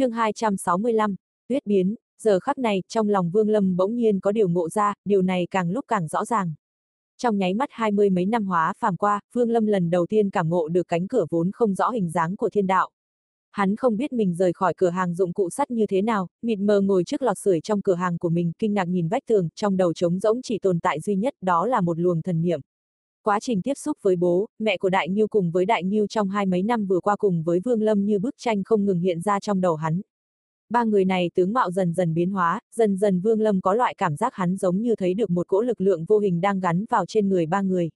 chương 265, tuyết biến, giờ khắc này, trong lòng Vương Lâm bỗng nhiên có điều ngộ ra, điều này càng lúc càng rõ ràng. Trong nháy mắt hai mươi mấy năm hóa phàm qua, Vương Lâm lần đầu tiên cảm ngộ được cánh cửa vốn không rõ hình dáng của thiên đạo. Hắn không biết mình rời khỏi cửa hàng dụng cụ sắt như thế nào, mịt mờ ngồi trước lọt sưởi trong cửa hàng của mình, kinh ngạc nhìn vách tường, trong đầu trống rỗng chỉ tồn tại duy nhất, đó là một luồng thần niệm. Quá trình tiếp xúc với bố, mẹ của Đại Nhiêu cùng với Đại Nhiêu trong hai mấy năm vừa qua cùng với Vương Lâm như bức tranh không ngừng hiện ra trong đầu hắn. Ba người này tướng mạo dần dần biến hóa, dần dần Vương Lâm có loại cảm giác hắn giống như thấy được một cỗ lực lượng vô hình đang gắn vào trên người ba người.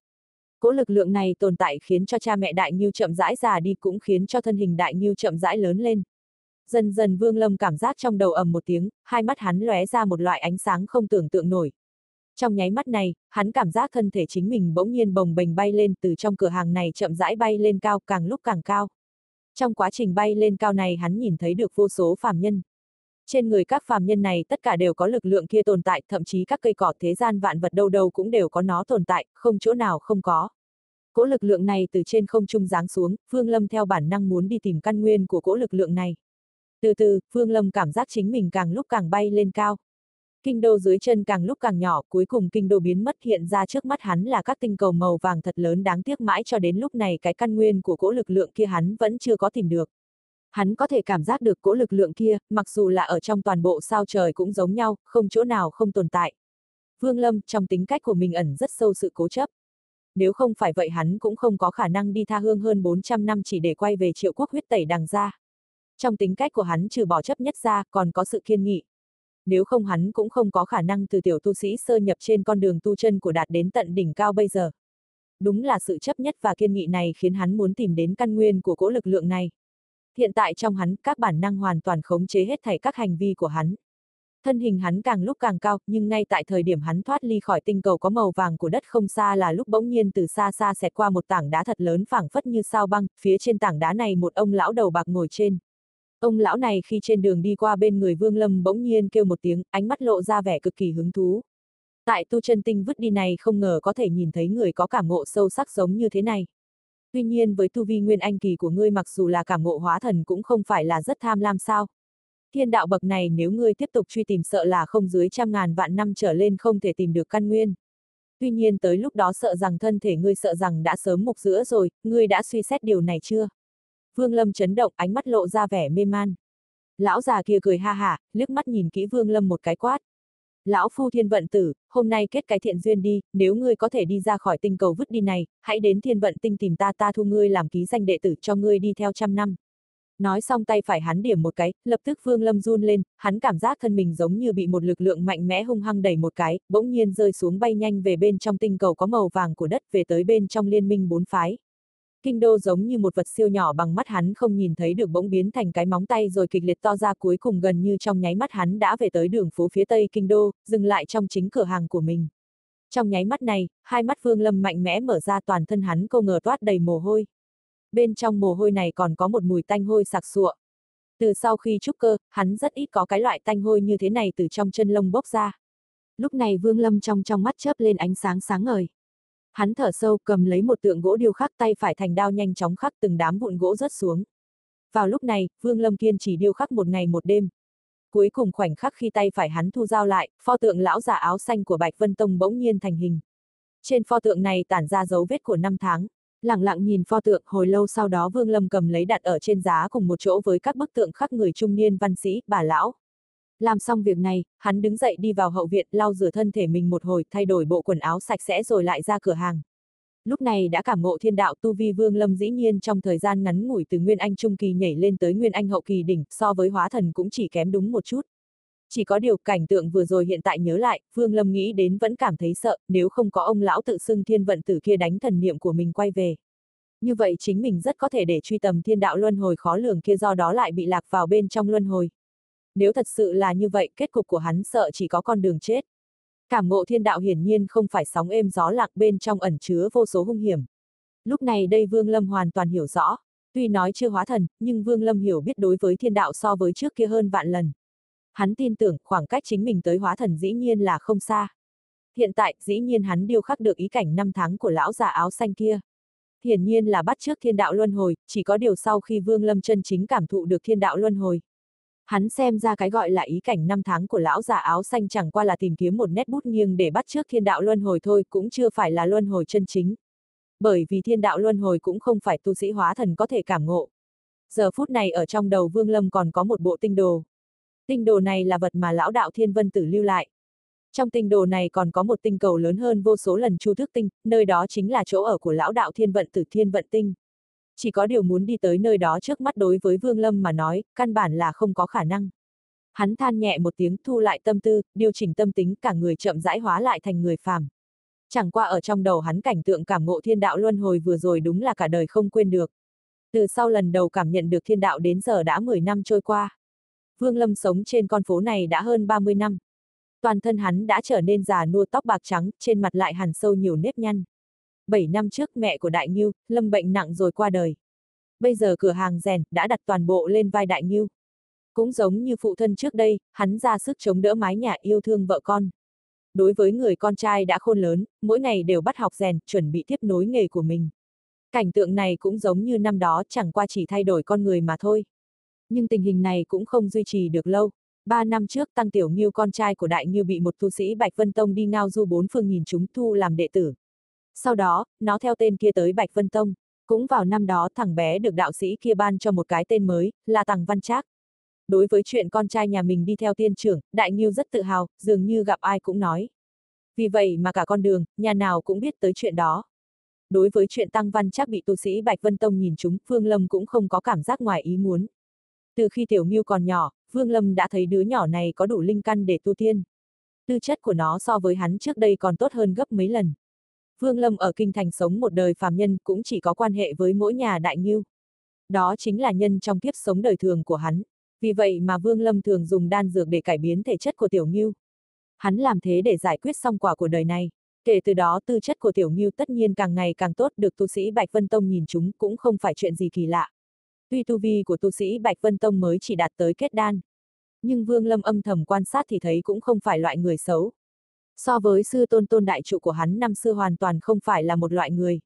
Cỗ lực lượng này tồn tại khiến cho cha mẹ Đại Nhiêu chậm rãi già đi cũng khiến cho thân hình Đại Nhiêu chậm rãi lớn lên. Dần dần Vương Lâm cảm giác trong đầu ầm một tiếng, hai mắt hắn lóe ra một loại ánh sáng không tưởng tượng nổi. Trong nháy mắt này, hắn cảm giác thân thể chính mình bỗng nhiên bồng bềnh bay lên từ trong cửa hàng này chậm rãi bay lên cao càng lúc càng cao. Trong quá trình bay lên cao này hắn nhìn thấy được vô số phàm nhân. Trên người các phàm nhân này tất cả đều có lực lượng kia tồn tại, thậm chí các cây cỏ thế gian vạn vật đâu đâu cũng đều có nó tồn tại, không chỗ nào không có. Cỗ lực lượng này từ trên không trung giáng xuống, Phương Lâm theo bản năng muốn đi tìm căn nguyên của cỗ lực lượng này. Từ từ, Phương Lâm cảm giác chính mình càng lúc càng bay lên cao. Kinh đô dưới chân càng lúc càng nhỏ, cuối cùng kinh đô biến mất hiện ra trước mắt hắn là các tinh cầu màu vàng thật lớn đáng tiếc mãi cho đến lúc này cái căn nguyên của cỗ lực lượng kia hắn vẫn chưa có tìm được. Hắn có thể cảm giác được cỗ lực lượng kia, mặc dù là ở trong toàn bộ sao trời cũng giống nhau, không chỗ nào không tồn tại. Vương Lâm, trong tính cách của mình ẩn rất sâu sự cố chấp. Nếu không phải vậy hắn cũng không có khả năng đi tha hương hơn 400 năm chỉ để quay về triệu quốc huyết tẩy đằng ra. Trong tính cách của hắn trừ bỏ chấp nhất ra, còn có sự kiên nghị, nếu không hắn cũng không có khả năng từ tiểu tu sĩ sơ nhập trên con đường tu chân của đạt đến tận đỉnh cao bây giờ. Đúng là sự chấp nhất và kiên nghị này khiến hắn muốn tìm đến căn nguyên của cỗ lực lượng này. Hiện tại trong hắn, các bản năng hoàn toàn khống chế hết thảy các hành vi của hắn. Thân hình hắn càng lúc càng cao, nhưng ngay tại thời điểm hắn thoát ly khỏi tinh cầu có màu vàng của đất không xa là lúc bỗng nhiên từ xa xa xẹt qua một tảng đá thật lớn phảng phất như sao băng, phía trên tảng đá này một ông lão đầu bạc ngồi trên. Ông lão này khi trên đường đi qua bên người Vương Lâm bỗng nhiên kêu một tiếng, ánh mắt lộ ra vẻ cực kỳ hứng thú. Tại tu chân tinh vứt đi này không ngờ có thể nhìn thấy người có cảm ngộ sâu sắc giống như thế này. Tuy nhiên với tu vi nguyên anh kỳ của ngươi mặc dù là cảm ngộ hóa thần cũng không phải là rất tham lam sao. Thiên đạo bậc này nếu ngươi tiếp tục truy tìm sợ là không dưới trăm ngàn vạn năm trở lên không thể tìm được căn nguyên. Tuy nhiên tới lúc đó sợ rằng thân thể ngươi sợ rằng đã sớm mục giữa rồi, ngươi đã suy xét điều này chưa? Vương Lâm chấn động, ánh mắt lộ ra vẻ mê man. Lão già kia cười ha hả, liếc mắt nhìn kỹ Vương Lâm một cái quát. Lão phu thiên vận tử, hôm nay kết cái thiện duyên đi, nếu ngươi có thể đi ra khỏi tinh cầu vứt đi này, hãy đến thiên vận tinh tìm ta ta thu ngươi làm ký danh đệ tử cho ngươi đi theo trăm năm. Nói xong tay phải hắn điểm một cái, lập tức Vương Lâm run lên, hắn cảm giác thân mình giống như bị một lực lượng mạnh mẽ hung hăng đẩy một cái, bỗng nhiên rơi xuống bay nhanh về bên trong tinh cầu có màu vàng của đất về tới bên trong liên minh bốn phái. Kinh đô giống như một vật siêu nhỏ bằng mắt hắn không nhìn thấy được bỗng biến thành cái móng tay rồi kịch liệt to ra cuối cùng gần như trong nháy mắt hắn đã về tới đường phố phía tây kinh đô, dừng lại trong chính cửa hàng của mình. Trong nháy mắt này, hai mắt Vương Lâm mạnh mẽ mở ra toàn thân hắn cô ngờ toát đầy mồ hôi. Bên trong mồ hôi này còn có một mùi tanh hôi sặc sụa. Từ sau khi trúc cơ, hắn rất ít có cái loại tanh hôi như thế này từ trong chân lông bốc ra. Lúc này Vương Lâm trong trong mắt chớp lên ánh sáng sáng ngời. Hắn thở sâu cầm lấy một tượng gỗ điêu khắc tay phải thành đao nhanh chóng khắc từng đám vụn gỗ rớt xuống. Vào lúc này, Vương Lâm Kiên chỉ điêu khắc một ngày một đêm. Cuối cùng khoảnh khắc khi tay phải hắn thu dao lại, pho tượng lão già áo xanh của Bạch Vân Tông bỗng nhiên thành hình. Trên pho tượng này tản ra dấu vết của năm tháng. Lặng lặng nhìn pho tượng, hồi lâu sau đó Vương Lâm cầm lấy đặt ở trên giá cùng một chỗ với các bức tượng khắc người trung niên văn sĩ, bà lão, làm xong việc này, hắn đứng dậy đi vào hậu viện, lau rửa thân thể mình một hồi, thay đổi bộ quần áo sạch sẽ rồi lại ra cửa hàng. Lúc này đã cảm ngộ thiên đạo tu vi vương lâm dĩ nhiên trong thời gian ngắn ngủi từ Nguyên Anh Trung Kỳ nhảy lên tới Nguyên Anh Hậu Kỳ đỉnh, so với hóa thần cũng chỉ kém đúng một chút. Chỉ có điều cảnh tượng vừa rồi hiện tại nhớ lại, Vương Lâm nghĩ đến vẫn cảm thấy sợ, nếu không có ông lão tự xưng thiên vận tử kia đánh thần niệm của mình quay về. Như vậy chính mình rất có thể để truy tầm thiên đạo luân hồi khó lường kia do đó lại bị lạc vào bên trong luân hồi nếu thật sự là như vậy, kết cục của hắn sợ chỉ có con đường chết. Cảm ngộ thiên đạo hiển nhiên không phải sóng êm gió lạc bên trong ẩn chứa vô số hung hiểm. Lúc này đây Vương Lâm hoàn toàn hiểu rõ, tuy nói chưa hóa thần, nhưng Vương Lâm hiểu biết đối với thiên đạo so với trước kia hơn vạn lần. Hắn tin tưởng khoảng cách chính mình tới hóa thần dĩ nhiên là không xa. Hiện tại, dĩ nhiên hắn điêu khắc được ý cảnh năm tháng của lão già áo xanh kia. Hiển nhiên là bắt trước thiên đạo luân hồi, chỉ có điều sau khi Vương Lâm chân chính cảm thụ được thiên đạo luân hồi, Hắn xem ra cái gọi là ý cảnh năm tháng của lão già áo xanh chẳng qua là tìm kiếm một nét bút nghiêng để bắt trước thiên đạo luân hồi thôi, cũng chưa phải là luân hồi chân chính. Bởi vì thiên đạo luân hồi cũng không phải tu sĩ hóa thần có thể cảm ngộ. Giờ phút này ở trong đầu Vương Lâm còn có một bộ tinh đồ. Tinh đồ này là vật mà lão đạo Thiên Vân Tử lưu lại. Trong tinh đồ này còn có một tinh cầu lớn hơn vô số lần chu thức tinh, nơi đó chính là chỗ ở của lão đạo Thiên Vận Tử Thiên Vận Tinh. Chỉ có điều muốn đi tới nơi đó trước mắt đối với Vương Lâm mà nói, căn bản là không có khả năng. Hắn than nhẹ một tiếng thu lại tâm tư, điều chỉnh tâm tính cả người chậm rãi hóa lại thành người phàm. Chẳng qua ở trong đầu hắn cảnh tượng cảm ngộ thiên đạo luân hồi vừa rồi đúng là cả đời không quên được. Từ sau lần đầu cảm nhận được thiên đạo đến giờ đã 10 năm trôi qua. Vương Lâm sống trên con phố này đã hơn 30 năm. Toàn thân hắn đã trở nên già nua tóc bạc trắng, trên mặt lại hằn sâu nhiều nếp nhăn. 7 năm trước mẹ của Đại Ngưu, Lâm bệnh nặng rồi qua đời. Bây giờ cửa hàng rèn, đã đặt toàn bộ lên vai Đại Ngưu. Cũng giống như phụ thân trước đây, hắn ra sức chống đỡ mái nhà yêu thương vợ con. Đối với người con trai đã khôn lớn, mỗi ngày đều bắt học rèn, chuẩn bị tiếp nối nghề của mình. Cảnh tượng này cũng giống như năm đó chẳng qua chỉ thay đổi con người mà thôi. Nhưng tình hình này cũng không duy trì được lâu. Ba năm trước Tăng Tiểu Nghiêu con trai của Đại Nghiêu bị một tu sĩ Bạch Vân Tông đi ngao du bốn phương nhìn chúng thu làm đệ tử. Sau đó, nó theo tên kia tới Bạch Vân Tông. Cũng vào năm đó thằng bé được đạo sĩ kia ban cho một cái tên mới, là Tằng Văn Trác. Đối với chuyện con trai nhà mình đi theo tiên trưởng, Đại Nghiêu rất tự hào, dường như gặp ai cũng nói. Vì vậy mà cả con đường, nhà nào cũng biết tới chuyện đó. Đối với chuyện Tăng Văn Trác bị tu sĩ Bạch Vân Tông nhìn chúng, Phương Lâm cũng không có cảm giác ngoài ý muốn. Từ khi Tiểu Nghiêu còn nhỏ, Vương Lâm đã thấy đứa nhỏ này có đủ linh căn để tu tiên. Tư chất của nó so với hắn trước đây còn tốt hơn gấp mấy lần. Vương Lâm ở kinh thành sống một đời phàm nhân cũng chỉ có quan hệ với mỗi nhà đại nghiêu. Đó chính là nhân trong kiếp sống đời thường của hắn. Vì vậy mà Vương Lâm thường dùng đan dược để cải biến thể chất của tiểu nghiêu. Hắn làm thế để giải quyết xong quả của đời này. Kể từ đó tư chất của tiểu nghiêu tất nhiên càng ngày càng tốt, được tu sĩ Bạch Vân Tông nhìn chúng cũng không phải chuyện gì kỳ lạ. Tuy tu vi của tu sĩ Bạch Vân Tông mới chỉ đạt tới kết đan. Nhưng Vương Lâm âm thầm quan sát thì thấy cũng không phải loại người xấu. So với sư tôn tôn đại trụ của hắn năm xưa hoàn toàn không phải là một loại người.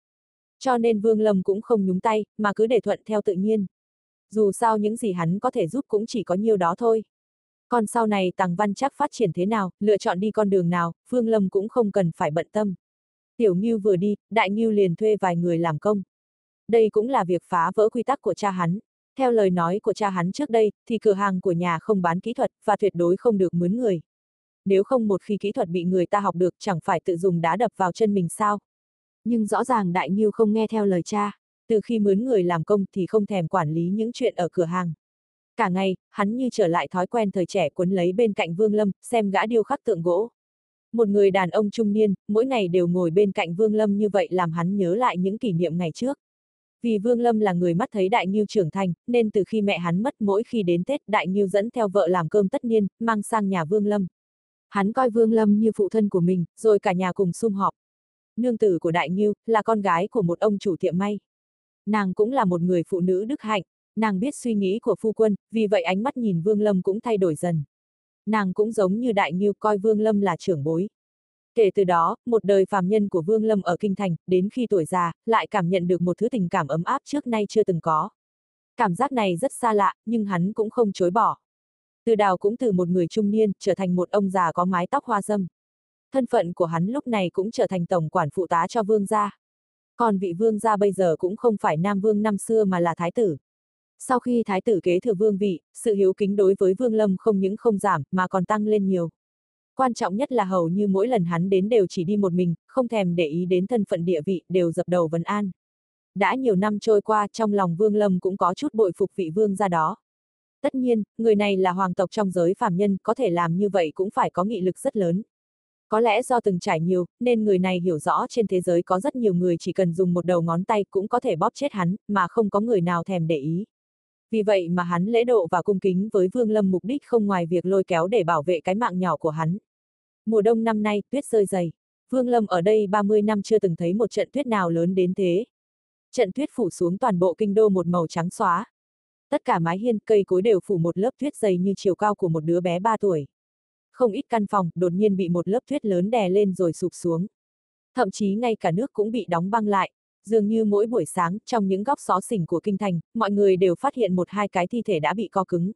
Cho nên Vương Lâm cũng không nhúng tay, mà cứ để thuận theo tự nhiên. Dù sao những gì hắn có thể giúp cũng chỉ có nhiêu đó thôi. Còn sau này Tàng Văn chắc phát triển thế nào, lựa chọn đi con đường nào, Vương Lâm cũng không cần phải bận tâm. Tiểu Ngưu vừa đi, Đại Ngưu liền thuê vài người làm công. Đây cũng là việc phá vỡ quy tắc của cha hắn. Theo lời nói của cha hắn trước đây, thì cửa hàng của nhà không bán kỹ thuật, và tuyệt đối không được mướn người. Nếu không một khi kỹ thuật bị người ta học được chẳng phải tự dùng đá đập vào chân mình sao. Nhưng rõ ràng Đại nhiêu không nghe theo lời cha, từ khi mướn người làm công thì không thèm quản lý những chuyện ở cửa hàng. Cả ngày, hắn như trở lại thói quen thời trẻ cuốn lấy bên cạnh Vương Lâm, xem gã điêu khắc tượng gỗ. Một người đàn ông trung niên, mỗi ngày đều ngồi bên cạnh Vương Lâm như vậy làm hắn nhớ lại những kỷ niệm ngày trước. Vì Vương Lâm là người mắt thấy Đại Nghiêu trưởng thành, nên từ khi mẹ hắn mất mỗi khi đến Tết Đại Nghiêu dẫn theo vợ làm cơm tất niên, mang sang nhà Vương Lâm. Hắn coi Vương Lâm như phụ thân của mình, rồi cả nhà cùng sum họp. Nương tử của Đại Nghiêu, là con gái của một ông chủ tiệm may. Nàng cũng là một người phụ nữ đức hạnh, nàng biết suy nghĩ của phu quân, vì vậy ánh mắt nhìn Vương Lâm cũng thay đổi dần. Nàng cũng giống như Đại Nghiêu coi Vương Lâm là trưởng bối. Kể từ đó, một đời phàm nhân của Vương Lâm ở Kinh Thành, đến khi tuổi già, lại cảm nhận được một thứ tình cảm ấm áp trước nay chưa từng có. Cảm giác này rất xa lạ, nhưng hắn cũng không chối bỏ. Từ đào cũng từ một người trung niên, trở thành một ông già có mái tóc hoa dâm. Thân phận của hắn lúc này cũng trở thành tổng quản phụ tá cho vương gia. Còn vị vương gia bây giờ cũng không phải nam vương năm xưa mà là thái tử. Sau khi thái tử kế thừa vương vị, sự hiếu kính đối với vương lâm không những không giảm mà còn tăng lên nhiều. Quan trọng nhất là hầu như mỗi lần hắn đến đều chỉ đi một mình, không thèm để ý đến thân phận địa vị, đều dập đầu vấn an. Đã nhiều năm trôi qua, trong lòng vương lâm cũng có chút bội phục vị vương gia đó. Tất nhiên, người này là hoàng tộc trong giới phàm nhân, có thể làm như vậy cũng phải có nghị lực rất lớn. Có lẽ do từng trải nhiều, nên người này hiểu rõ trên thế giới có rất nhiều người chỉ cần dùng một đầu ngón tay cũng có thể bóp chết hắn, mà không có người nào thèm để ý. Vì vậy mà hắn lễ độ và cung kính với Vương Lâm mục đích không ngoài việc lôi kéo để bảo vệ cái mạng nhỏ của hắn. Mùa đông năm nay, tuyết rơi dày. Vương Lâm ở đây 30 năm chưa từng thấy một trận tuyết nào lớn đến thế. Trận tuyết phủ xuống toàn bộ kinh đô một màu trắng xóa, Tất cả mái hiên, cây cối đều phủ một lớp tuyết dày như chiều cao của một đứa bé 3 tuổi. Không ít căn phòng, đột nhiên bị một lớp tuyết lớn đè lên rồi sụp xuống. Thậm chí ngay cả nước cũng bị đóng băng lại. Dường như mỗi buổi sáng, trong những góc xó xỉnh của kinh thành, mọi người đều phát hiện một hai cái thi thể đã bị co cứng.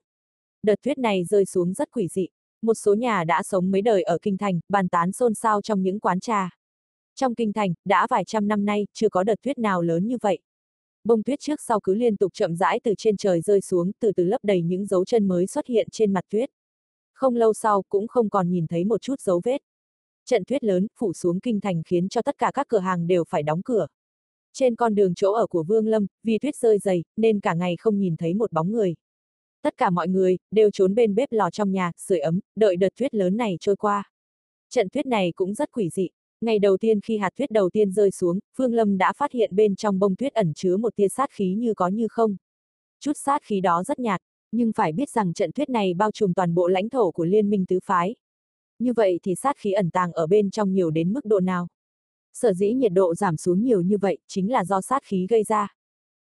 Đợt tuyết này rơi xuống rất quỷ dị. Một số nhà đã sống mấy đời ở Kinh Thành, bàn tán xôn xao trong những quán trà. Trong Kinh Thành, đã vài trăm năm nay, chưa có đợt tuyết nào lớn như vậy. Bông tuyết trước sau cứ liên tục chậm rãi từ trên trời rơi xuống, từ từ lấp đầy những dấu chân mới xuất hiện trên mặt tuyết. Không lâu sau, cũng không còn nhìn thấy một chút dấu vết. Trận tuyết lớn, phủ xuống Kinh Thành khiến cho tất cả các cửa hàng đều phải đóng cửa. Trên con đường chỗ ở của Vương Lâm, vì tuyết rơi dày, nên cả ngày không nhìn thấy một bóng người. Tất cả mọi người, đều trốn bên bếp lò trong nhà, sưởi ấm, đợi đợt tuyết lớn này trôi qua. Trận tuyết này cũng rất quỷ dị. Ngày đầu tiên khi hạt tuyết đầu tiên rơi xuống, Phương Lâm đã phát hiện bên trong bông tuyết ẩn chứa một tia sát khí như có như không. Chút sát khí đó rất nhạt, nhưng phải biết rằng trận tuyết này bao trùm toàn bộ lãnh thổ của Liên minh tứ phái. Như vậy thì sát khí ẩn tàng ở bên trong nhiều đến mức độ nào? Sở dĩ nhiệt độ giảm xuống nhiều như vậy, chính là do sát khí gây ra.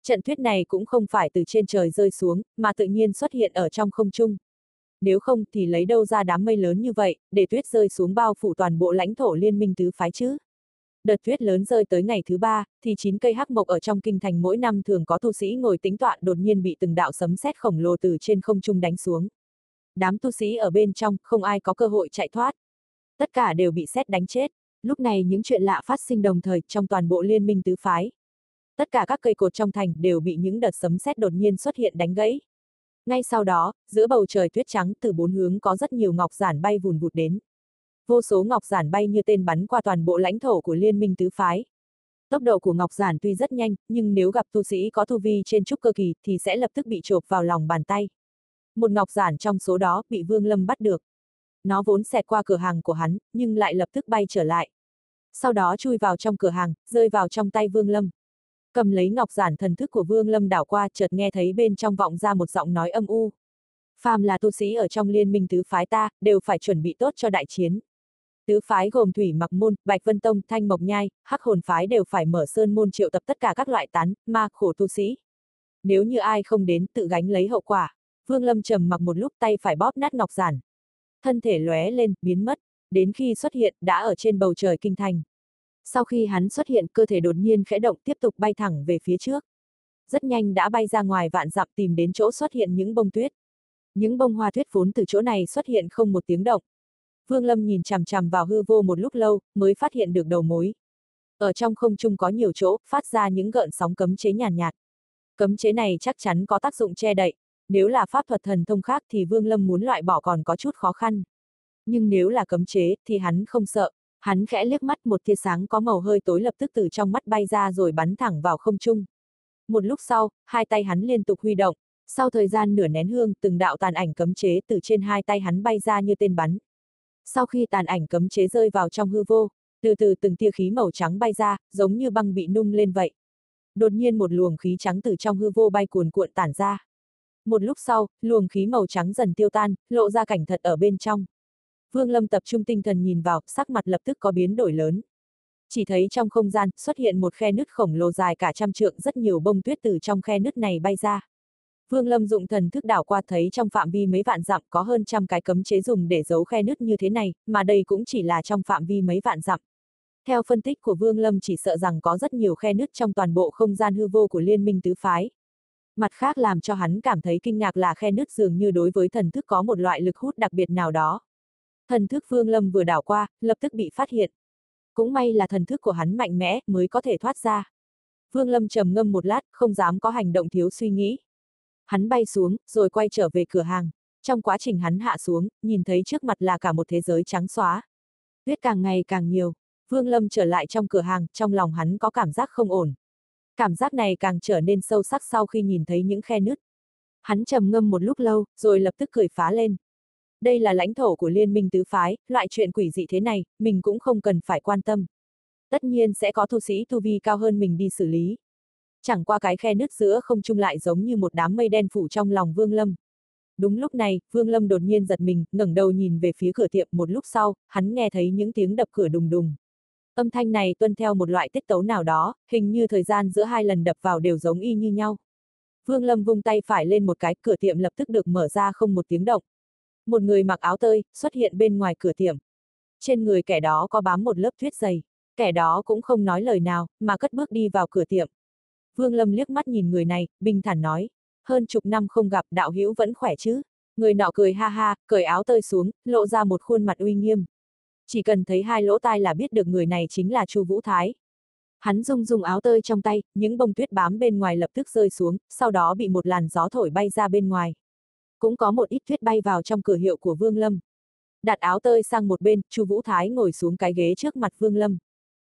Trận tuyết này cũng không phải từ trên trời rơi xuống, mà tự nhiên xuất hiện ở trong không trung. Nếu không thì lấy đâu ra đám mây lớn như vậy, để tuyết rơi xuống bao phủ toàn bộ lãnh thổ liên minh tứ phái chứ? Đợt tuyết lớn rơi tới ngày thứ ba, thì chín cây hắc mộc ở trong kinh thành mỗi năm thường có tu sĩ ngồi tính toán đột nhiên bị từng đạo sấm sét khổng lồ từ trên không trung đánh xuống. Đám tu sĩ ở bên trong, không ai có cơ hội chạy thoát. Tất cả đều bị sét đánh chết. Lúc này những chuyện lạ phát sinh đồng thời trong toàn bộ liên minh tứ phái. Tất cả các cây cột trong thành đều bị những đợt sấm sét đột nhiên xuất hiện đánh gãy. Ngay sau đó, giữa bầu trời tuyết trắng từ bốn hướng có rất nhiều ngọc giản bay vùn vụt đến. Vô số ngọc giản bay như tên bắn qua toàn bộ lãnh thổ của liên minh tứ phái. Tốc độ của ngọc giản tuy rất nhanh, nhưng nếu gặp tu sĩ có tu vi trên trúc cơ kỳ thì sẽ lập tức bị chộp vào lòng bàn tay. Một ngọc giản trong số đó bị Vương Lâm bắt được. Nó vốn xẹt qua cửa hàng của hắn, nhưng lại lập tức bay trở lại. Sau đó chui vào trong cửa hàng, rơi vào trong tay Vương Lâm. Cầm lấy ngọc giản thần thức của Vương Lâm đảo qua chợt nghe thấy bên trong vọng ra một giọng nói âm u. Phàm là tu sĩ ở trong liên minh tứ phái ta, đều phải chuẩn bị tốt cho đại chiến. Tứ phái gồm Thủy Mặc Môn, Bạch Vân Tông, Thanh Mộc Nhai, Hắc Hồn Phái đều phải mở sơn môn triệu tập tất cả các loại tán, ma, khổ tu sĩ. Nếu như ai không đến tự gánh lấy hậu quả. Vương Lâm trầm mặc một lúc tay phải bóp nát ngọc giản. Thân thể lóe lên, biến mất, đến khi xuất hiện, đã ở trên bầu trời kinh thành. Sau khi hắn xuất hiện, cơ thể đột nhiên khẽ động tiếp tục bay thẳng về phía trước. Rất nhanh đã bay ra ngoài vạn dặm tìm đến chỗ xuất hiện những bông tuyết. Những bông hoa tuyết vốn từ chỗ này xuất hiện không một tiếng động. Vương Lâm nhìn chằm chằm vào hư vô một lúc lâu, mới phát hiện được đầu mối. Ở trong không trung có nhiều chỗ, phát ra những gợn sóng cấm chế nhàn nhạt, nhạt. Cấm chế này chắc chắn có tác dụng che đậy, nếu là pháp thuật thần thông khác thì Vương Lâm muốn loại bỏ còn có chút khó khăn. Nhưng nếu là cấm chế, thì hắn không sợ. Hắn khẽ liếc mắt một tia sáng có màu hơi tối lập tức từ trong mắt bay ra rồi bắn thẳng vào không trung. Một lúc sau, hai tay hắn liên tục huy động. Sau thời gian nửa nén hương, từng đạo tàn ảnh cấm chế từ trên hai tay hắn bay ra như tên bắn. Sau khi tàn ảnh cấm chế rơi vào trong hư vô, từ từ từng tia khí màu trắng bay ra, giống như băng bị nung lên vậy. Đột nhiên một luồng khí trắng từ trong hư vô bay cuồn cuộn tản ra. Một lúc sau, luồng khí màu trắng dần tiêu tan, lộ ra cảnh thật ở bên trong. Vương Lâm tập trung tinh thần nhìn vào, sắc mặt lập tức có biến đổi lớn. Chỉ thấy trong không gian, xuất hiện một khe nứt khổng lồ dài cả trăm trượng rất nhiều bông tuyết từ trong khe nứt này bay ra. Vương Lâm dụng thần thức đảo qua thấy trong phạm vi mấy vạn dặm có hơn trăm cái cấm chế dùng để giấu khe nứt như thế này, mà đây cũng chỉ là trong phạm vi mấy vạn dặm. Theo phân tích của Vương Lâm chỉ sợ rằng có rất nhiều khe nứt trong toàn bộ không gian hư vô của Liên minh tứ phái. Mặt khác làm cho hắn cảm thấy kinh ngạc là khe nứt dường như đối với thần thức có một loại lực hút đặc biệt nào đó. Thần thức Vương Lâm vừa đảo qua, lập tức bị phát hiện. Cũng may là thần thức của hắn mạnh mẽ, mới có thể thoát ra. Vương Lâm trầm ngâm một lát, không dám có hành động thiếu suy nghĩ. Hắn bay xuống, rồi quay trở về cửa hàng. Trong quá trình hắn hạ xuống, nhìn thấy trước mặt là cả một thế giới trắng xóa. Tuyết càng ngày càng nhiều. Vương Lâm trở lại trong cửa hàng, trong lòng hắn có cảm giác không ổn. Cảm giác này càng trở nên sâu sắc sau khi nhìn thấy những khe nứt. Hắn trầm ngâm một lúc lâu, rồi lập tức cười phá lên. Đây là lãnh thổ của liên minh tứ phái, loại chuyện quỷ dị thế này, mình cũng không cần phải quan tâm. Tất nhiên sẽ có tu sĩ tu vi cao hơn mình đi xử lý. Chẳng qua cái khe nứt giữa không trung lại giống như một đám mây đen phủ trong lòng Vương Lâm. Đúng lúc này, Vương Lâm đột nhiên giật mình, ngẩng đầu nhìn về phía cửa tiệm một lúc sau, hắn nghe thấy những tiếng đập cửa đùng đùng. Âm thanh này tuân theo một loại tiết tấu nào đó, hình như thời gian giữa hai lần đập vào đều giống y như nhau. Vương Lâm vung tay phải lên một cái, cửa tiệm lập tức được mở ra không một tiếng động. Một người mặc áo tơi, xuất hiện bên ngoài cửa tiệm. Trên người kẻ đó có bám một lớp tuyết dày. Kẻ đó cũng không nói lời nào, mà cất bước đi vào cửa tiệm. Vương Lâm liếc mắt nhìn người này, bình thản nói. Hơn chục năm không gặp, đạo hữu vẫn khỏe chứ? Người nọ cười ha ha, cởi áo tơi xuống, lộ ra một khuôn mặt uy nghiêm. Chỉ cần thấy hai lỗ tai là biết được người này chính là Chu Vũ Thái. Hắn rung rung áo tơi trong tay, những bông tuyết bám bên ngoài lập tức rơi xuống, sau đó bị một làn gió thổi bay ra bên ngoài. Cũng có một ít tuyết bay vào trong cửa hiệu của Vương Lâm. Đặt áo tơi sang một bên, Chu Vũ Thái ngồi xuống cái ghế trước mặt Vương Lâm.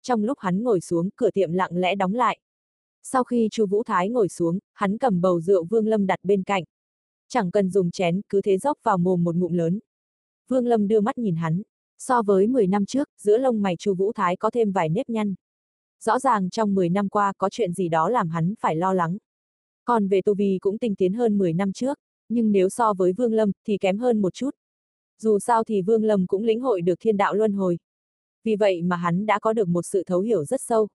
Trong lúc hắn ngồi xuống, cửa tiệm lặng lẽ đóng lại. Sau khi Chu Vũ Thái ngồi xuống, hắn cầm bầu rượu Vương Lâm đặt bên cạnh. Chẳng cần dùng chén, cứ thế dốc vào mồm một ngụm lớn. Vương Lâm đưa mắt nhìn hắn. So với 10 năm trước, giữa lông mày Chu Vũ Thái có thêm vài nếp nhăn. Rõ ràng trong 10 năm qua có chuyện gì đó làm hắn phải lo lắng. Còn về tu vi cũng tinh tiến hơn 10 năm trước, nhưng nếu so với Vương Lâm thì kém hơn một chút. Dù sao thì Vương Lâm cũng lĩnh hội được thiên đạo luân hồi. Vì vậy mà hắn đã có được một sự thấu hiểu rất sâu.